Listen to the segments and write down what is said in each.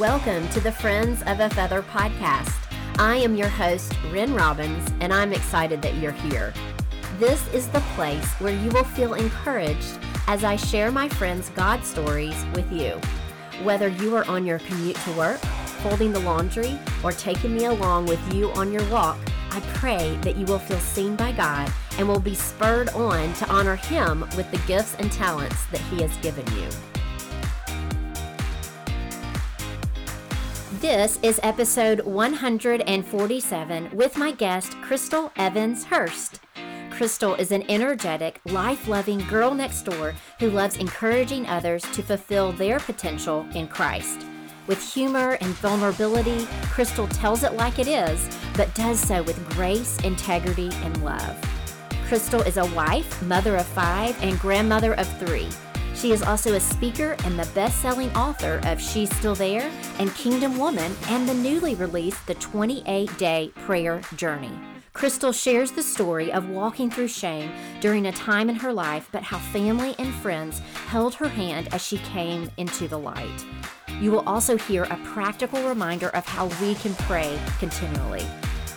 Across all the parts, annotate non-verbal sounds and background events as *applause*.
Welcome to the Friends of a Feather podcast. I am your host, Ren Robbins, and I'm excited that you're here. This is the place where you will feel encouraged as I share my friends' God stories with you. Whether you are on your commute to work, folding the laundry, or taking me along with you on your walk, I pray that you will feel seen by God and will be spurred on to honor Him with the gifts and talents that He has given you. This is episode 147 with my guest, Crystal Evans Hurst. Crystal is an energetic, life loving girl next door who loves encouraging others to fulfill their potential in Christ. With humor and vulnerability, Crystal tells it like it is, but does so with grace, integrity, and love. Crystal is a wife, mother of five, and grandmother of three. She is also a speaker and the best selling author of She's Still There and Kingdom Woman and the newly released The 28 Day Prayer Journey. Crystal shares the story of walking through shame during a time in her life, but how family and friends held her hand as she came into the light. You will also hear a practical reminder of how we can pray continually.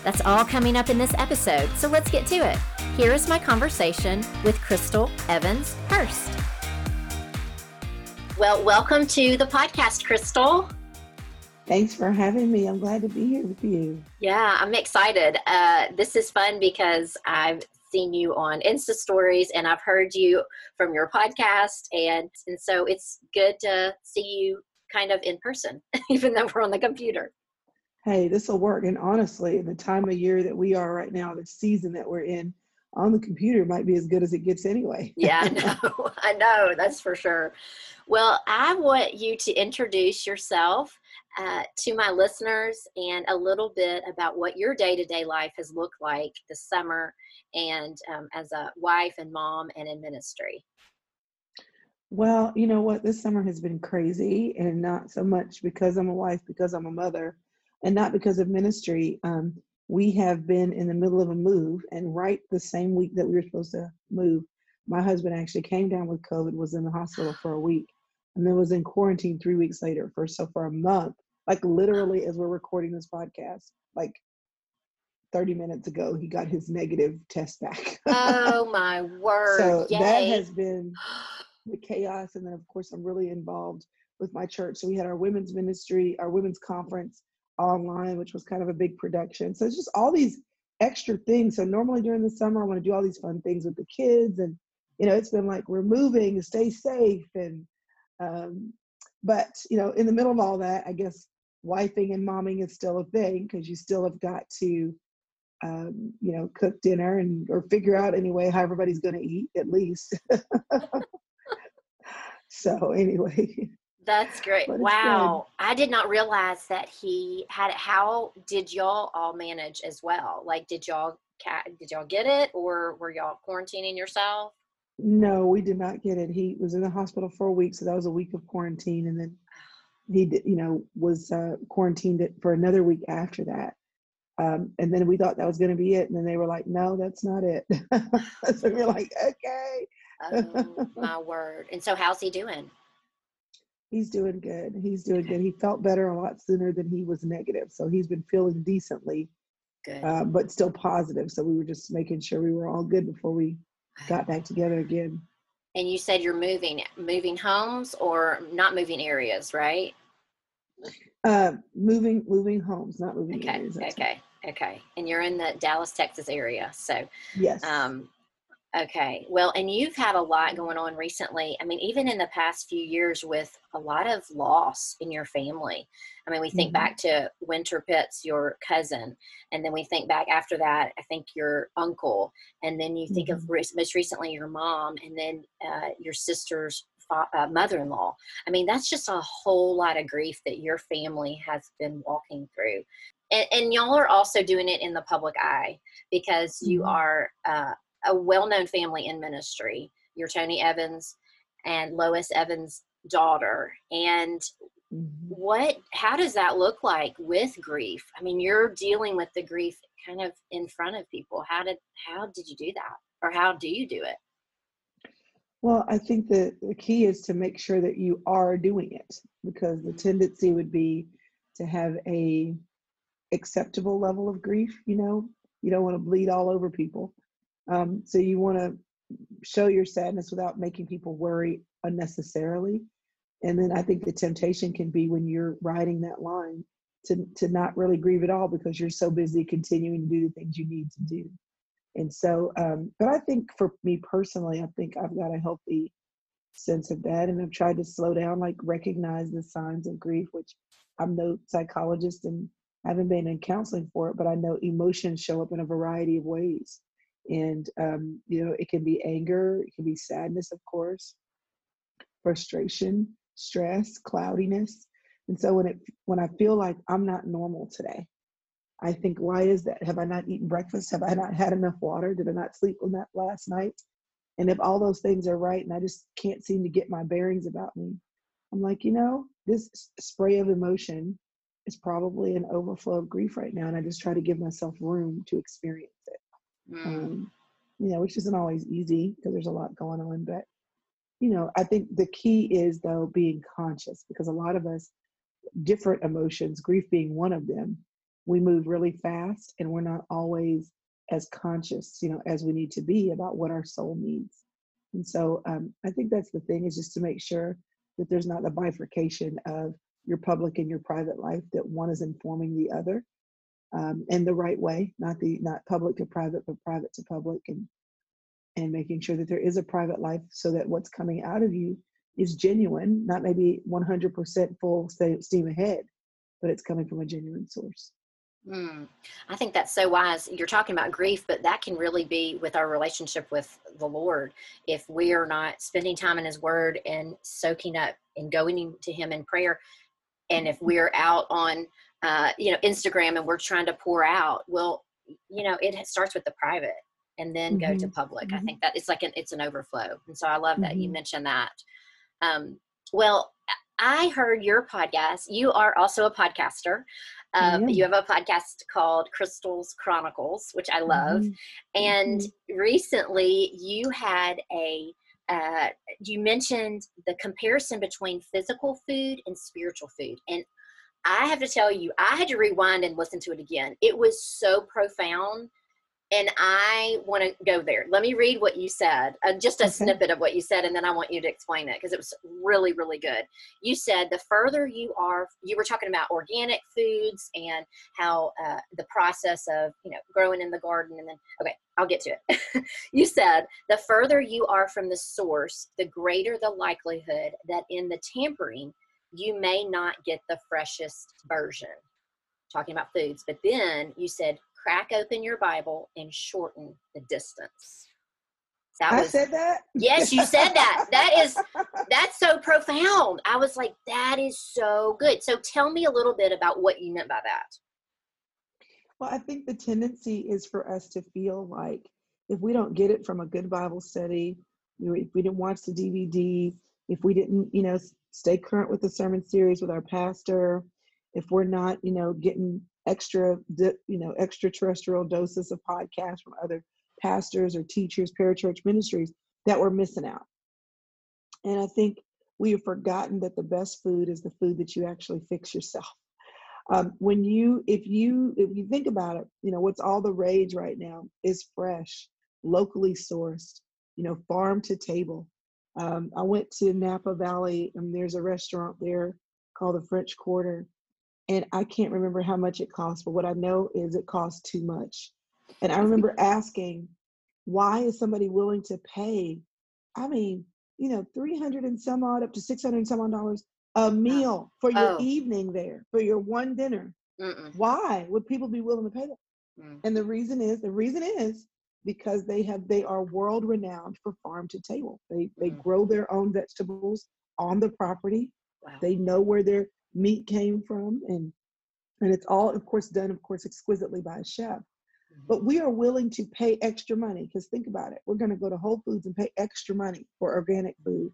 That's all coming up in this episode, so let's get to it. Here is my conversation with Crystal Evans Hurst. Well, welcome to the podcast, Crystal. Thanks for having me. I'm glad to be here with you. Yeah, I'm excited. Uh, this is fun because I've seen you on Insta stories and I've heard you from your podcast. And, and so it's good to see you kind of in person, *laughs* even though we're on the computer. Hey, this will work. And honestly, the time of year that we are right now, the season that we're in, on the computer might be as good as it gets anyway. *laughs* yeah, I *laughs* know. *laughs* I know. That's for sure. Well, I want you to introduce yourself uh, to my listeners and a little bit about what your day to day life has looked like this summer and um, as a wife and mom and in ministry. Well, you know what? This summer has been crazy and not so much because I'm a wife, because I'm a mother, and not because of ministry. Um, we have been in the middle of a move, and right the same week that we were supposed to move, my husband actually came down with COVID, was in the hospital for a week, and then was in quarantine three weeks later for so for a month, like literally as we're recording this podcast, like 30 minutes ago, he got his negative test back. *laughs* oh my word. So Yay. that has been the chaos. And then of course I'm really involved with my church. So we had our women's ministry, our women's conference online, which was kind of a big production. So it's just all these extra things. So normally during the summer, I want to do all these fun things with the kids, and you know, it's been like we're moving stay safe, and um, but you know, in the middle of all that, I guess wifing and momming is still a thing because you still have got to um, you know cook dinner and or figure out anyway how everybody's going to eat at least *laughs* so anyway that's great. Wow. I did not realize that he had it. How did y'all all manage as well? Like, did y'all did y'all get it, or were y'all quarantining yourself? No, we did not get it. He was in the hospital for a week, so that was a week of quarantine, and then *sighs* he, you know, was uh, quarantined for another week after that. Um, and then we thought that was going to be it, and then they were like, "No, that's not it." *laughs* so we're like, *laughs* "Okay." oh my word! And so, how's he doing? He's doing good. He's doing good. He felt better a lot sooner than he was negative. So he's been feeling decently, good. Uh, but still positive. So we were just making sure we were all good before we got back together again. And you said you're moving, moving homes or not moving areas, right? Uh, moving, moving homes, not moving okay, areas. Okay. Right. Okay. And you're in the Dallas, Texas area. So yes. Um, Okay. Well, and you've had a lot going on recently. I mean, even in the past few years with a lot of loss in your family. I mean, we think mm-hmm. back to Wynter Pitts, your cousin, and then we think back after that, I think your uncle, and then you think mm-hmm. of most recently your mom, and then uh, your sister's uh, mother-in-law. I mean, that's just a whole lot of grief that your family has been walking through. And, and y'all are also doing it in the public eye because you mm-hmm. are uh, a well-known family in ministry. You're Tony Evans and Lois Evans' daughter, and mm-hmm. what? How does that look like with grief? I mean, you're dealing with the grief kind of in front of people. How did how did you do that, or how do you do it? Well, I think that the key is to make sure that you are doing it because the tendency would be to have a acceptable level of grief, you know. You don't want to bleed all over people. Um, so you want to show your sadness without making people worry unnecessarily. And then I think the temptation can be when you're riding that line to to not really grieve at all because you're so busy continuing to do the things you need to do. And so, um, but I think for me personally, I think I've got a healthy sense of that, and I've tried to slow down, like recognize the signs of grief, which I'm no psychologist and haven't been in counseling for it, but I know emotions show up in a variety of ways. And um, you know, it can be anger, it can be sadness, of course, frustration, stress, cloudiness. And so when it when I feel like I'm not normal today, I think, why is that? Have I not eaten breakfast? Have I not had enough water? Did I not sleep that last night? And if all those things are right and I just can't seem to get my bearings about me, I'm like, you know, this spray of emotion is probably an overflow of grief right now. And I just try to give myself room to experience it. Mm. Um, you know, which isn't always easy because there's a lot going on. But, you know, I think the key is, though, being conscious because a lot of us, different emotions, grief being one of them, we move really fast and we're not always as conscious, you know, as we need to be about what our soul needs. And so um, I think that's the thing is just to make sure that there's not a bifurcation of your public and your private life, that one is informing the other um, in the right way, not the not public to private, but private to public, and and making sure that there is a private life so that what's coming out of you is genuine, not maybe 100% full steam ahead, but it's coming from a genuine source. Mm, I think that's so wise. You're talking about grief, but that can really be with our relationship with the Lord. If we are not spending time in His Word and soaking up and going to Him in prayer, and if we're out on, uh, you know, Instagram and we're trying to pour out, well, you know, it starts with the private and then mm-hmm. go to mm-hmm. public. Mm-hmm. I think that it's like an it's an overflow, and so I love that mm-hmm. you mentioned that. Um, well, I heard your podcast. You are also a podcaster. Um, You have a podcast called Crystal's Chronicles, which I love. Mm-hmm. And mm-hmm. recently you had a, uh, you mentioned the comparison between physical food and spiritual food. And I have to tell you, I had to rewind and listen to it again. It was so profound and I want to go there. Let me read what you said, uh, just a okay. snippet of what you said, and then I want you to explain it because it was really, really good. You said the further you are, you were talking about organic foods and how uh, the process of, you know, growing in the garden, and then, okay, I'll get to it. *laughs* you said the further you are from the source, the greater the likelihood that in the tampering, you may not get the freshest version. Talking about foods, but then you said crack open your Bible and shorten the distance. That I was, said that. Yes, you said that. that is *laughs* that's so profound. I was like, that is so good. So tell me a little bit about what you meant by that. Well, I think the tendency is for us to feel like if we don't get it from a good Bible study, if we didn't watch the DVD, if we didn't, you know, stay current with the sermon series with our pastor, if we're not, you know, getting extra, you know, extraterrestrial doses of podcasts from other pastors or teachers, parachurch ministries that we're missing out. And I think we have forgotten that the best food is the food that you actually fix yourself. Um, when you, if you, if you think about it, you know, what's all the rage right now is fresh, locally sourced, you know, farm to table. Um, I went to Napa Valley and there's a restaurant there called the French Quarter and I can't remember how much it cost, but what I know is it costs too much. And I remember *laughs* asking, why is somebody willing to pay? I mean, you know, 300 and some odd up to 600 and some odd dollars a meal for your oh. evening there, for your one dinner. Mm-mm. Why would people be willing to pay that? Mm. And the reason is, the reason is because they have, they are world renowned for farm to table. They, they mm. grow their own vegetables on the property. Wow. They know where their meat came from and and it's all of course done of course exquisitely by a chef mm-hmm. but we are willing to pay extra money because think about it we're going to go to whole foods and pay extra money for organic food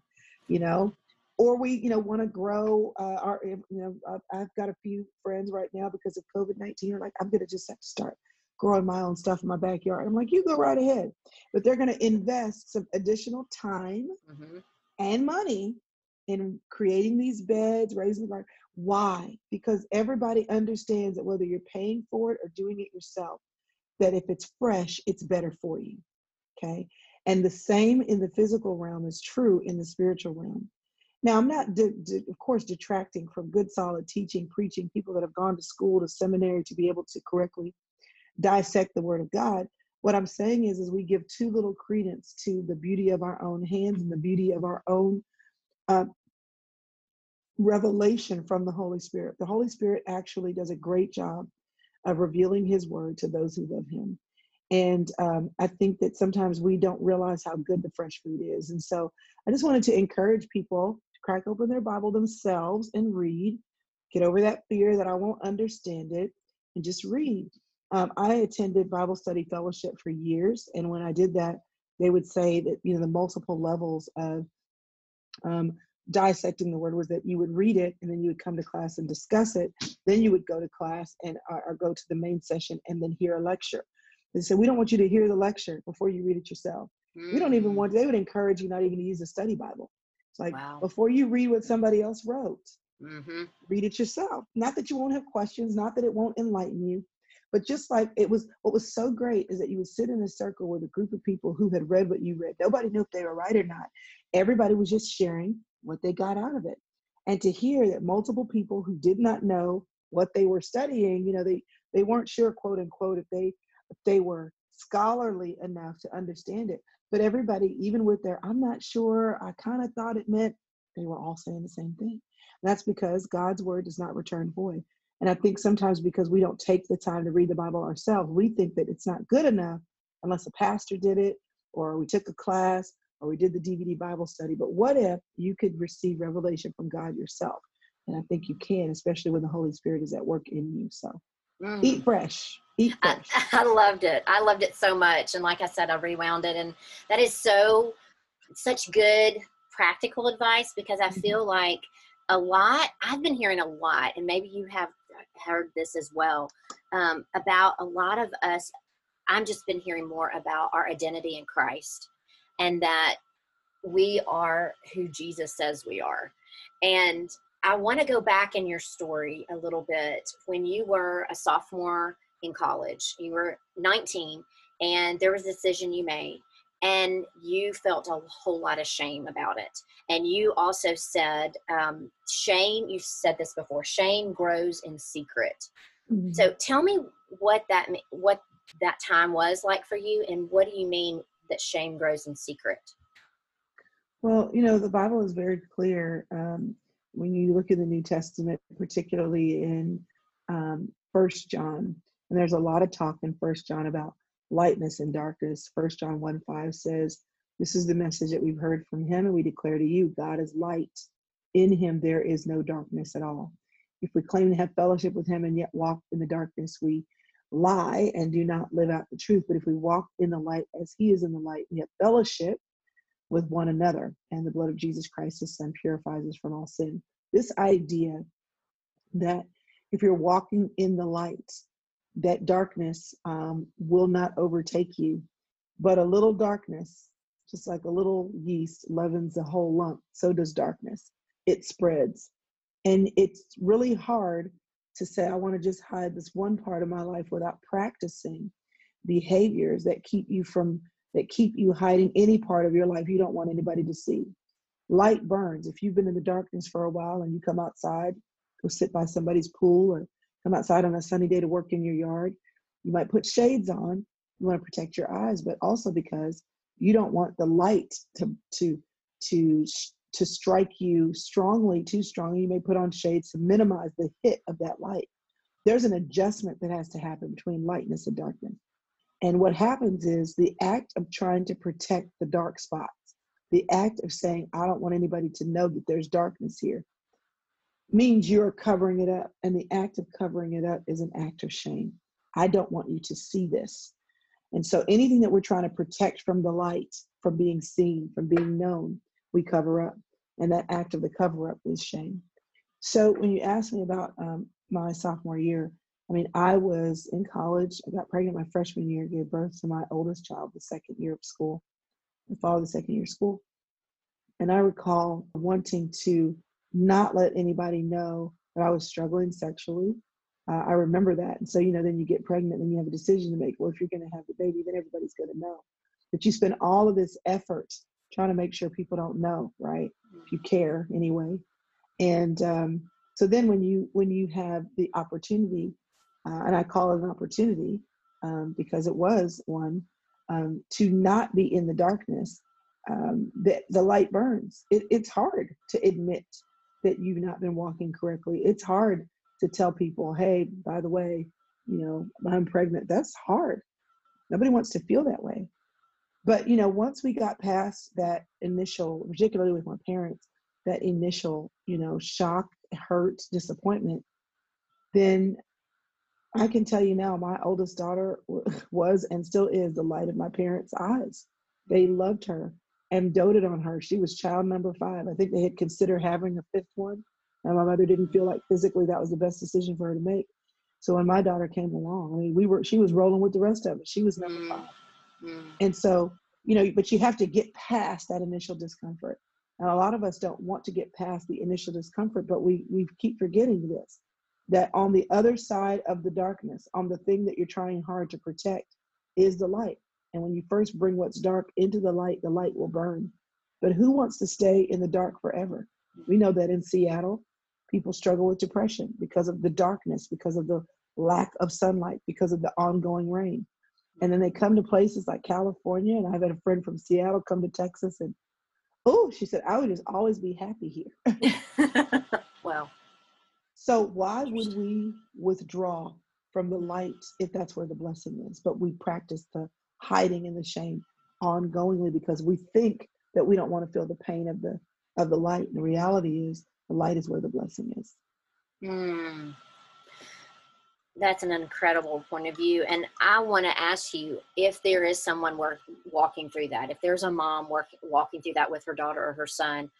you know or we you know want to grow uh, our you know i've got a few friends right now because of covid-19 are like i'm going to just have to start growing my own stuff in my backyard. I'm like, you go right ahead. But they're going to invest some additional time mm-hmm. and money in creating these beds, raising the garden. Why? Because everybody understands that whether you're paying for it or doing it yourself, that if it's fresh, it's better for you. Okay. And the same in the physical realm is true in the spiritual realm. Now, I'm not, de- de- of course, detracting from good, solid teaching, preaching, people that have gone to school, to seminary to be able to correctly dissect the Word of God. What I'm saying is, is we give too little credence to the beauty of our own hands and the beauty of our own uh, revelation from the Holy Spirit. The Holy Spirit actually does a great job of revealing His Word to those who love Him. And um, I think that sometimes we don't realize how good the fresh food is. And so I just wanted to encourage people to crack open their Bible themselves and read, get over that fear that I won't understand it, and just read. Um, I attended Bible study fellowship for years. And when I did that, they would say that, you know, the multiple levels of um, dissecting the word was that you would read it and then you would come to class and discuss it. Then you would go to class and or, or go to the main session and then hear a lecture. They said, we don't want you to hear the lecture before you read it yourself. Mm. We don't even want, they would encourage you not even to use a study Bible. It's like, wow. before you read what somebody else wrote, mm-hmm. read it yourself. Not that you won't have questions, not that it won't enlighten you, but just like it was, what was so great is that you would sit in a circle with a group of people who had read what you read. Nobody knew if they were right or not. Everybody was just sharing what they got out of it. And to hear that multiple people who did not know what they were studying, you know, they, they weren't sure, quote unquote, if they they were scholarly enough to understand it. But everybody, even with their, I'm not sure, I kind of thought it meant, they were all saying the same thing. That's because God's word does not return void. And I think sometimes because we don't take the time to read the Bible ourselves, we think that it's not good enough unless a pastor did it, or we took a class, or we did the DVD Bible study. But what if you could receive revelation from God yourself? And I think you can, especially when the Holy Spirit is at work in you. So mm. eat fresh. I, *laughs* I, loved it. I loved it so much. And like I said, I rewound it. And that is so, such good practical advice because I mm-hmm. feel like a lot, I've been hearing a lot, and maybe you have heard this as well, um, about a lot of us. I'm just been hearing more about our identity in Christ and that we are who Jesus says we are. And I want to go back in your story a little bit when you were a sophomore in college. You were 19 and there was a decision you made and you felt a whole lot of shame about it. And you also said, um, shame, you've said this before, shame grows in secret. Mm-hmm. So tell me what that, what that time was like for you and what do you mean that shame grows in secret? Well, you know, the Bible is very clear. Um, when you look in the New Testament, particularly in um, First John, and there's a lot of talk in First John about lightness and darkness. First John 1 5 says, This is the message that we've heard from him, and we declare to you God is light. In him there is no darkness at all. If we claim to have fellowship with him and yet walk in the darkness, we lie and do not live out the truth. But if we walk in the light as he is in the light, we have fellowship with one another, and the blood of Jesus Christ, his son, purifies us from all sin. This idea that if you're walking in the light, that darkness um, will not overtake you. But a little darkness, just like a little yeast leavens a whole lump, so does darkness. It spreads. And it's really hard to say, I want to just hide this one part of my life without practicing behaviors that keep you from, that keep you hiding any part of your life you don't want anybody to see. Light burns. If you've been in the darkness for a while and you come outside, go sit by somebody's pool or come outside on a sunny day to work in your yard. You might put shades on. You want to protect your eyes, but also because you don't want the light to to to to strike you strongly, too strongly. You may put on shades to minimize the hit of that light. There's an adjustment that has to happen between lightness and darkness. And what happens is the act of trying to protect the dark spots, the act of saying, I don't want anybody to know that there's darkness here, means you're covering it up. And the act of covering it up is an act of shame. I don't want you to see this. And so anything that we're trying to protect from the light, from being seen, from being known, we cover up. And that act of the cover up is shame. So when you ask me about um, my sophomore year, I mean, I was in college. I got pregnant my freshman year, gave birth to my oldest child the second year of school, the fall of the second year of school. And I recall wanting to not let anybody know that I was struggling sexually. Uh, I remember that. And so, you know, then you get pregnant and you have a decision to make. Well, if you're going to have the baby, then everybody's going to know. But you spend all of this effort trying to make sure people don't know, right? If you care anyway. And um, so then when you when you have the opportunity, uh, and I call it an opportunity um, because it was one, um, to not be in the darkness, um, the, the light burns. It, it's hard to admit that you've not been walking correctly. It's hard to tell people, hey, by the way, you know, I'm pregnant. That's hard. Nobody wants to feel that way. But, you know, once we got past that initial, particularly with my parents, that initial, you know, shock, hurt, disappointment, then I can tell you now, my oldest daughter *laughs* was and still is the light of my parents' eyes. They loved her and doted on her. She was child number five. I think they had considered having a fifth one, and my mother didn't feel like physically that was the best decision for her to make. So when my daughter came along, I mean, we were she was rolling with the rest of it. She was number mm. five, mm. and so you know, but you have to get past that initial discomfort. And a lot of us don't want to get past the initial discomfort, but we we keep forgetting this that on the other side of the darkness, on the thing that you're trying hard to protect, is the light. And when you first bring what's dark into the light, the light will burn. But who wants to stay in the dark forever? We know that in Seattle, people struggle with depression because of the darkness, because of the lack of sunlight, because of the ongoing rain. And then they come to places like California, and I've had a friend from Seattle come to Texas, and oh, she said, I would just always be happy here. *laughs* wow. So why would we withdraw from the light if that's where the blessing is? But we practice the hiding in the shame ongoingly because we think that we don't want to feel the pain of the of the light. And the reality is the light is where the blessing is. Mm. That's an incredible point of view. And I want to ask you if there is someone work, walking through that, if there's a mom work, walking through that with her daughter or her son,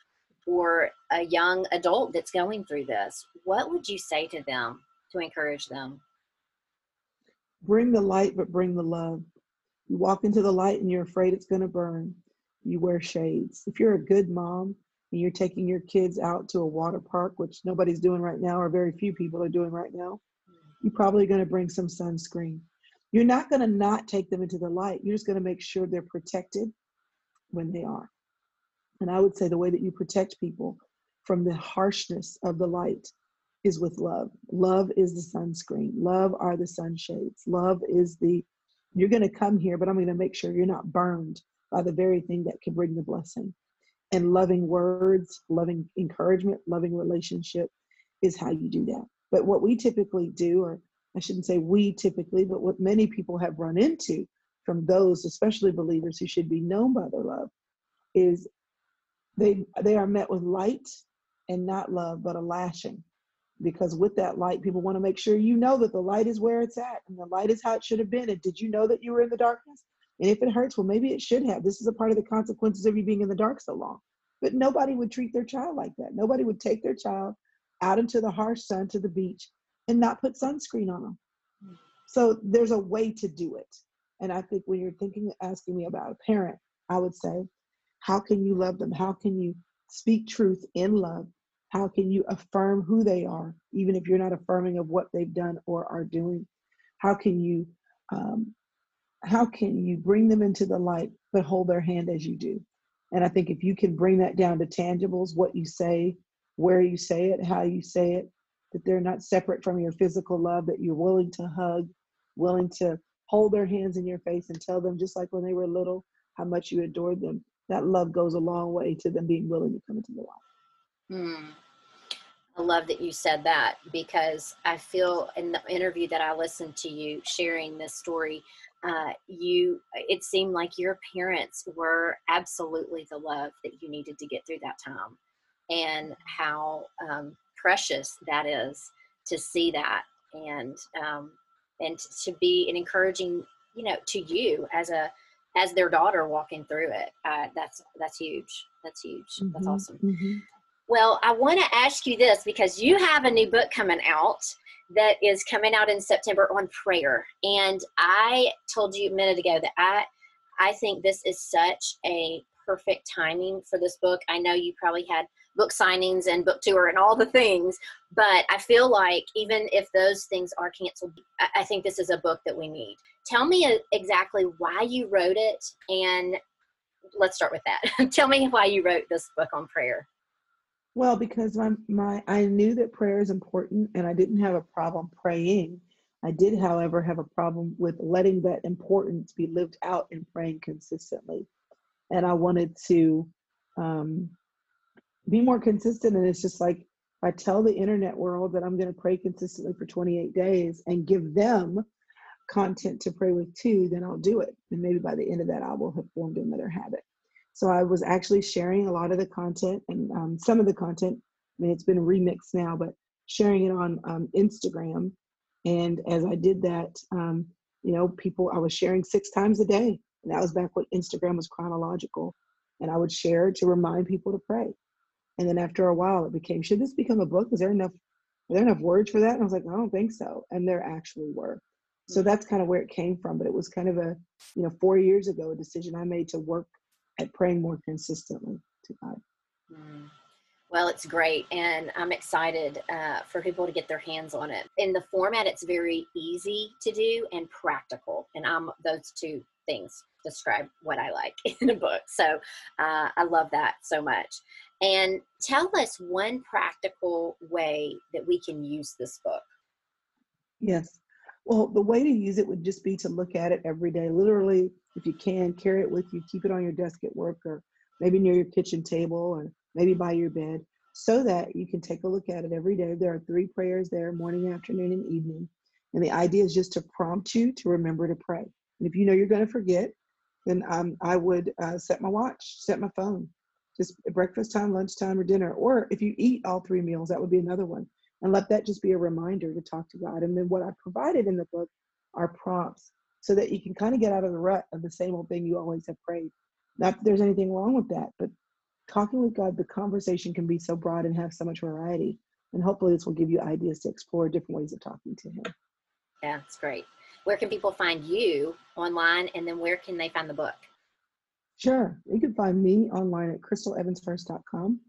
or a young adult that's going through this, what would you say to them to encourage them? Bring the light, but bring the love. You walk into the light and you're afraid it's going to burn. You wear shades. If you're a good mom and you're taking your kids out to a water park, which nobody's doing right now, or very few people are doing right now, you're probably going to bring some sunscreen. You're not going to not take them into the light. You're just going to make sure they're protected when they are. And I would say the way that you protect people from the harshness of the light is with love. Love is the sunscreen. Love are the sunshades. Love is the, you're going to come here, but I'm going to make sure you're not burned by the very thing that can bring the blessing. And loving words, loving encouragement, loving relationship is how you do that. But what we typically do, or I shouldn't say we typically, but what many people have run into from those, especially believers who should be known by their love, is they they are met with light and not love but a lashing because with that light people want to make sure you know that the light is where it's at and the light is how it should have been. And did you know that you were in the darkness? And if it hurts well maybe it should have. This is a part of the consequences of you being in the dark so long. But nobody would treat their child like that. Nobody would take their child out into the harsh sun to the beach and not put sunscreen on them so there's a way to do it. And i think when you're thinking asking me about a parent i would say how can you love them? How can you speak truth in love? How can you affirm who they are, even if you're not affirming of what they've done or are doing? How can you um, how can you bring them into the light but hold their hand as you do? And I think if you can bring that down to tangibles, what you say, where you say it, how you say it, that they're not separate from your physical love, that you're willing to hug, willing to hold their hands in your face and tell them, just like when they were little, how much you adored them that love goes a long way to them being willing to come into the light. Mm. I love that you said that because I feel in the interview that I listened to you sharing this story, uh, you it seemed like your parents were absolutely the love that you needed to get through that time, and how um, precious that is to see that and um, and to be an encouraging, you know, to you as a as their daughter walking through it. Uh, that's that's huge. That's huge. Mm-hmm, that's awesome. Mm-hmm. Well, I want to ask you this because you have a new book coming out that is coming out in September on prayer. And I told you a minute ago that I I think this is such a perfect timing for this book. I know you probably had book signings and book tour and all the things, but I feel like even if those things are canceled, I think this is a book that we need. Tell me uh, exactly why you wrote it and let's start with that. *laughs* Tell me why you wrote this book on prayer. Well, because my, my I knew that prayer is important and I didn't have a problem praying. I did, however, have a problem with letting that importance be lived out in praying consistently. And I wanted to um, be more consistent. And it's just like, I tell the internet world that I'm going to pray consistently for 28 days and give them content to pray with too, then I'll do it. And maybe by the end of that, I will have formed another habit. So I was actually sharing a lot of the content and um, some of the content. I mean, it's been remixed now, but sharing it on um, Instagram. And as I did that, um, you know, people, I was sharing six times a day. And that was back when Instagram was chronological. And I would share to remind people to pray. And then after a while, it became, should this become a book? Is there enough? Are there enough words for that? And I was like, I don't think so. And there actually were. So that's kind of where it came from. But it was kind of a, you know, four years ago, a decision I made to work at praying more consistently to God. Mm. Well, it's great, and I'm excited uh, for people to get their hands on it. In the format, it's very easy to do and practical, and I'm those two things describe what I like *laughs* in a book. So uh, I love that so much. And tell us one practical way that we can use this book. Yes. Well, the way to use it would just be to look at it every day. Literally, if you can, carry it with you, keep it on your desk at work or maybe near your kitchen table or maybe by your bed so that you can take a look at it every day. There are three prayers there morning, afternoon, and evening. And the idea is just to prompt you to remember to pray. And if you know you're going to forget, then um, I would uh, set my watch, set my phone, just breakfast time, lunchtime, or dinner. Or if you eat all three meals, that would be another one and let that just be a reminder to talk to God. And then what I provided in the book are prompts so that you can kind of get out of the rut of the same old thing you always have prayed. Not that there's anything wrong with that, but talking with God, the conversation can be so broad and have so much variety. And hopefully, this will give you ideas to explore different ways of talking to Him. Yeah, it's great. Where can people find you online, and then where can they find the book? Sure. You can find me online at crystalevanshurst.com,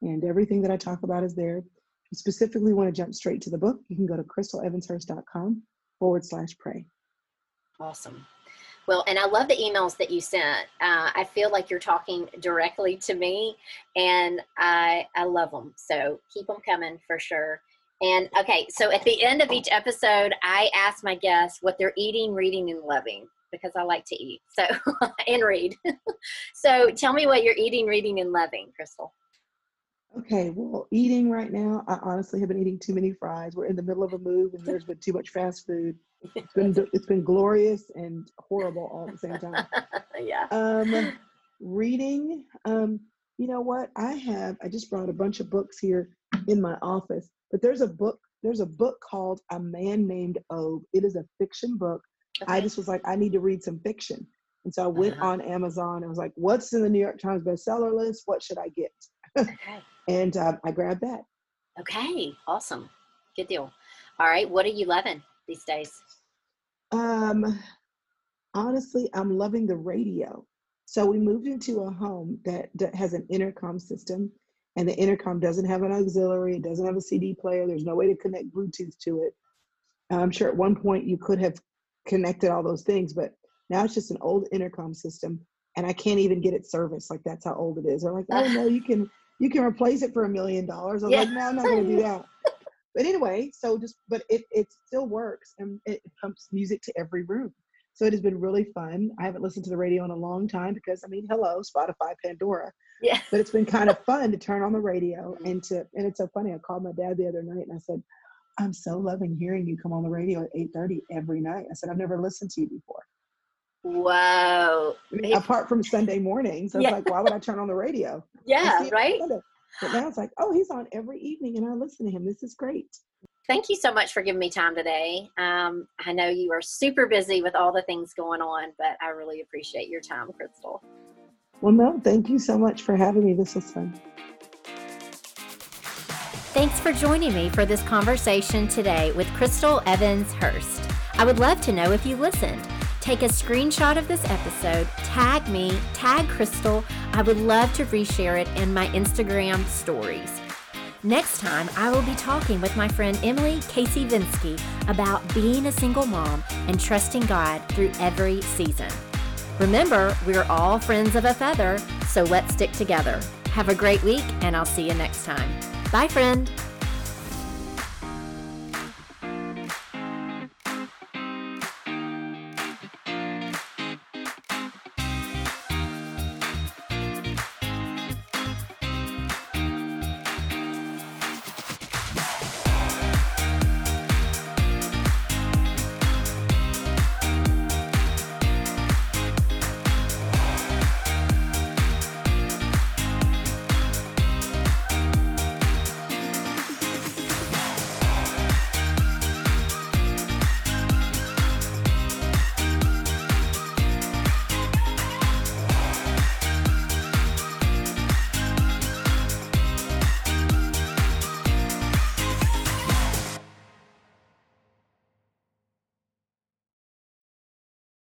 and everything that I talk about is there If you specifically want to jump straight to the book, you can go to crystalevanshurst.com forward slash pray. Awesome. Well, and I love the emails that you sent. Uh, I feel like you're talking directly to me, and I I love them. So keep them coming for sure. And okay, so at the end of each episode, I ask my guests what they're eating, reading, and loving because I like to eat. So *laughs* and read. *laughs* so tell me what you're eating, reading, and loving, Crystal. Okay, well, eating right now, I honestly have been eating too many fries. We're in the middle of a move, and there's been too much fast food. It's been *laughs* it's been glorious and horrible all at the same time. *laughs* yeah. Um, *laughs* reading. Um, you know what? I have. I just brought a bunch of books here in my office, but there's a book. There's a book called A Man Named Ove. It is a fiction book. Okay. I just was like, I need to read some fiction, and so I went uh-huh. on Amazon. And I was like, What's in the New York Times bestseller list? What should I get? okay and uh, I grabbed that. Okay, awesome, good deal. All right, what are you loving these days? Um, honestly, I'm loving the radio. So we moved into a home that, that has an intercom system, and the intercom doesn't have an auxiliary. It doesn't have a CD player. There's no way to connect Bluetooth to it. I'm sure at one point you could have connected all those things, but now it's just an old intercom system, and I can't even get it serviced. Like that's how old it is. They're like, oh *laughs* no, you can you can replace it for a million dollars. I was yeah. like, no, I'm not going to do that. but anyway, so just, but it, it still works and it pumps music to every room. So it has been really fun. I haven't listened to the radio in a long time because I mean, hello, Spotify, Pandora. Yeah. But it's been kind of *laughs* fun to turn on the radio mm-hmm. and to, and it's so funny. I called my dad the other night and I said, I'm so loving hearing you come on the radio at 8:30 every night. I said, I've never listened to you before. Whoa. I mean, apart from Sunday mornings, so yeah. like, why would I turn on the radio? *laughs* Yeah, right. But now it's like, oh, he's on every evening and I listen to him. This is great. Thank you so much for giving me time today. Um, I know you are super busy with all the things going on, but I really appreciate your time, Crystal. Well, no, thank you so much for having me. This was fun. Thanks for joining me for this conversation today with Crystal Evans Hurst. I would love to know if you listened. Take a screenshot of this episode, tag me, tag Crystal. I would love to reshare it in my Instagram stories. Next time, I will be talking with my friend Emily Casey Vinsky about being a single mom and trusting God through every season. Remember, we're all friends of a feather, so let's stick together. Have a great week, and I'll see you next time. Bye, friend.